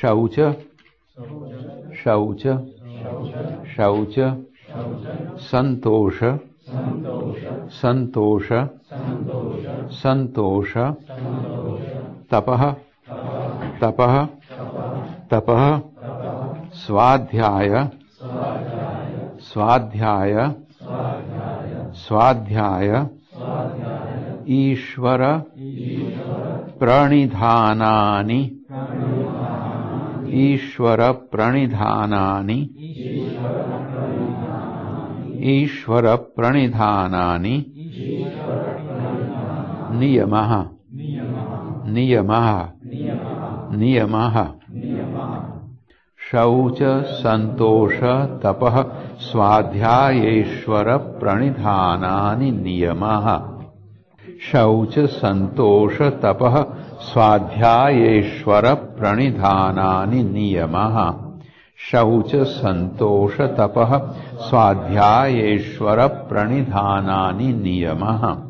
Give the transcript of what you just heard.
शौच शौच शौच सन्तोष सन्तोष सन्तोष तपः तपः तपः स्वाध्याय स्वाध्याय स्वाध्याय ईश्वर प्रणिधानानि ईश्वर प्रणिधानानि ईश्वर प्रणिधानानि नियमः। नियमः। नियमः। शौच सन्तोष तपः स्वाध्यायेश्वर प्रणिधानानि नियमः शौच सन्तोष तपः स्वाध्यायेश्वर प्रणिधानानि नियमः। शौच सन्तोष तपः स्वाध्यायेश्वर प्रणिधानानि नियमः